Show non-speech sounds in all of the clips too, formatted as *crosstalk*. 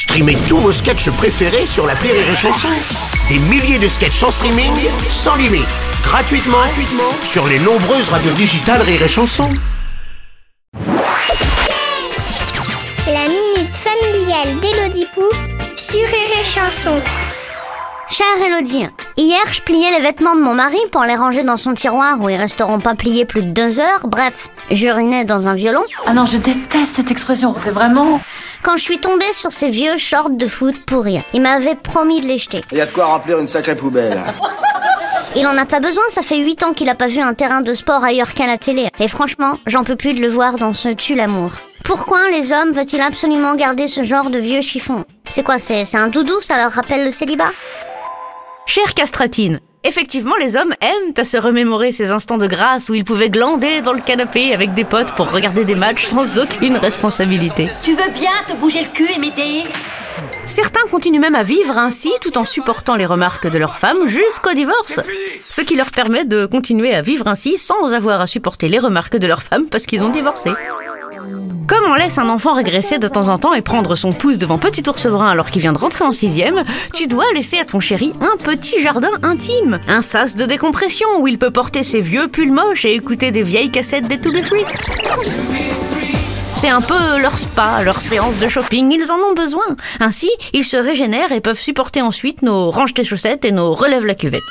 Streamez tous vos sketchs préférés sur la Rire et Chanson. Des milliers de sketchs en streaming, sans limite, gratuitement, sur les nombreuses radios digitales Rire et Chanson. La minute familiale d'Élodie Pou sur Rire Chanson. Chère Elodie, hier je pliais les vêtements de mon mari pour les ranger dans son tiroir où ils resteront pas pliés plus de deux heures. Bref, j'urinais dans un violon. Ah non, je déteste cette expression, c'est vraiment... Quand je suis tombée sur ces vieux shorts de foot pourris, il m'avait promis de les jeter. Il y a de quoi remplir une sacrée poubelle. Il en a pas besoin, ça fait 8 ans qu'il a pas vu un terrain de sport ailleurs qu'à la télé. Et franchement, j'en peux plus de le voir dans ce tue l'amour. Pourquoi les hommes veulent-ils absolument garder ce genre de vieux chiffon? C'est quoi, c'est c'est un doudou, ça leur rappelle le célibat? Chère Castratine, effectivement, les hommes aiment à se remémorer ces instants de grâce où ils pouvaient glander dans le canapé avec des potes pour regarder des matchs sans aucune responsabilité. Tu veux bien te bouger le cul et m'aider Certains continuent même à vivre ainsi tout en supportant les remarques de leurs femmes jusqu'au divorce. Ce qui leur permet de continuer à vivre ainsi sans avoir à supporter les remarques de leurs femmes parce qu'ils ont divorcé. Comme on laisse un enfant régresser de temps en temps et prendre son pouce devant petit ours brun alors qu'il vient de rentrer en sixième, tu dois laisser à ton chéri un petit jardin intime, un sas de décompression où il peut porter ses vieux pulls moches et écouter des vieilles cassettes des To Be Free. C'est un peu leur spa, leur séance de shopping, ils en ont besoin. Ainsi, ils se régénèrent et peuvent supporter ensuite nos range tes chaussettes et nos relève la cuvette.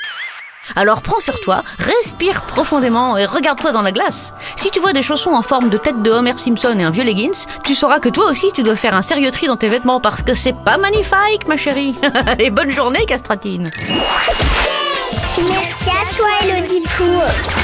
Alors prends sur toi, respire profondément et regarde-toi dans la glace. Si tu vois des chaussons en forme de tête de Homer Simpson et un vieux leggings, tu sauras que toi aussi tu dois faire un sérieux tri dans tes vêtements parce que c'est pas magnifique ma chérie. *laughs* et bonne journée Castratine. Merci à toi chanson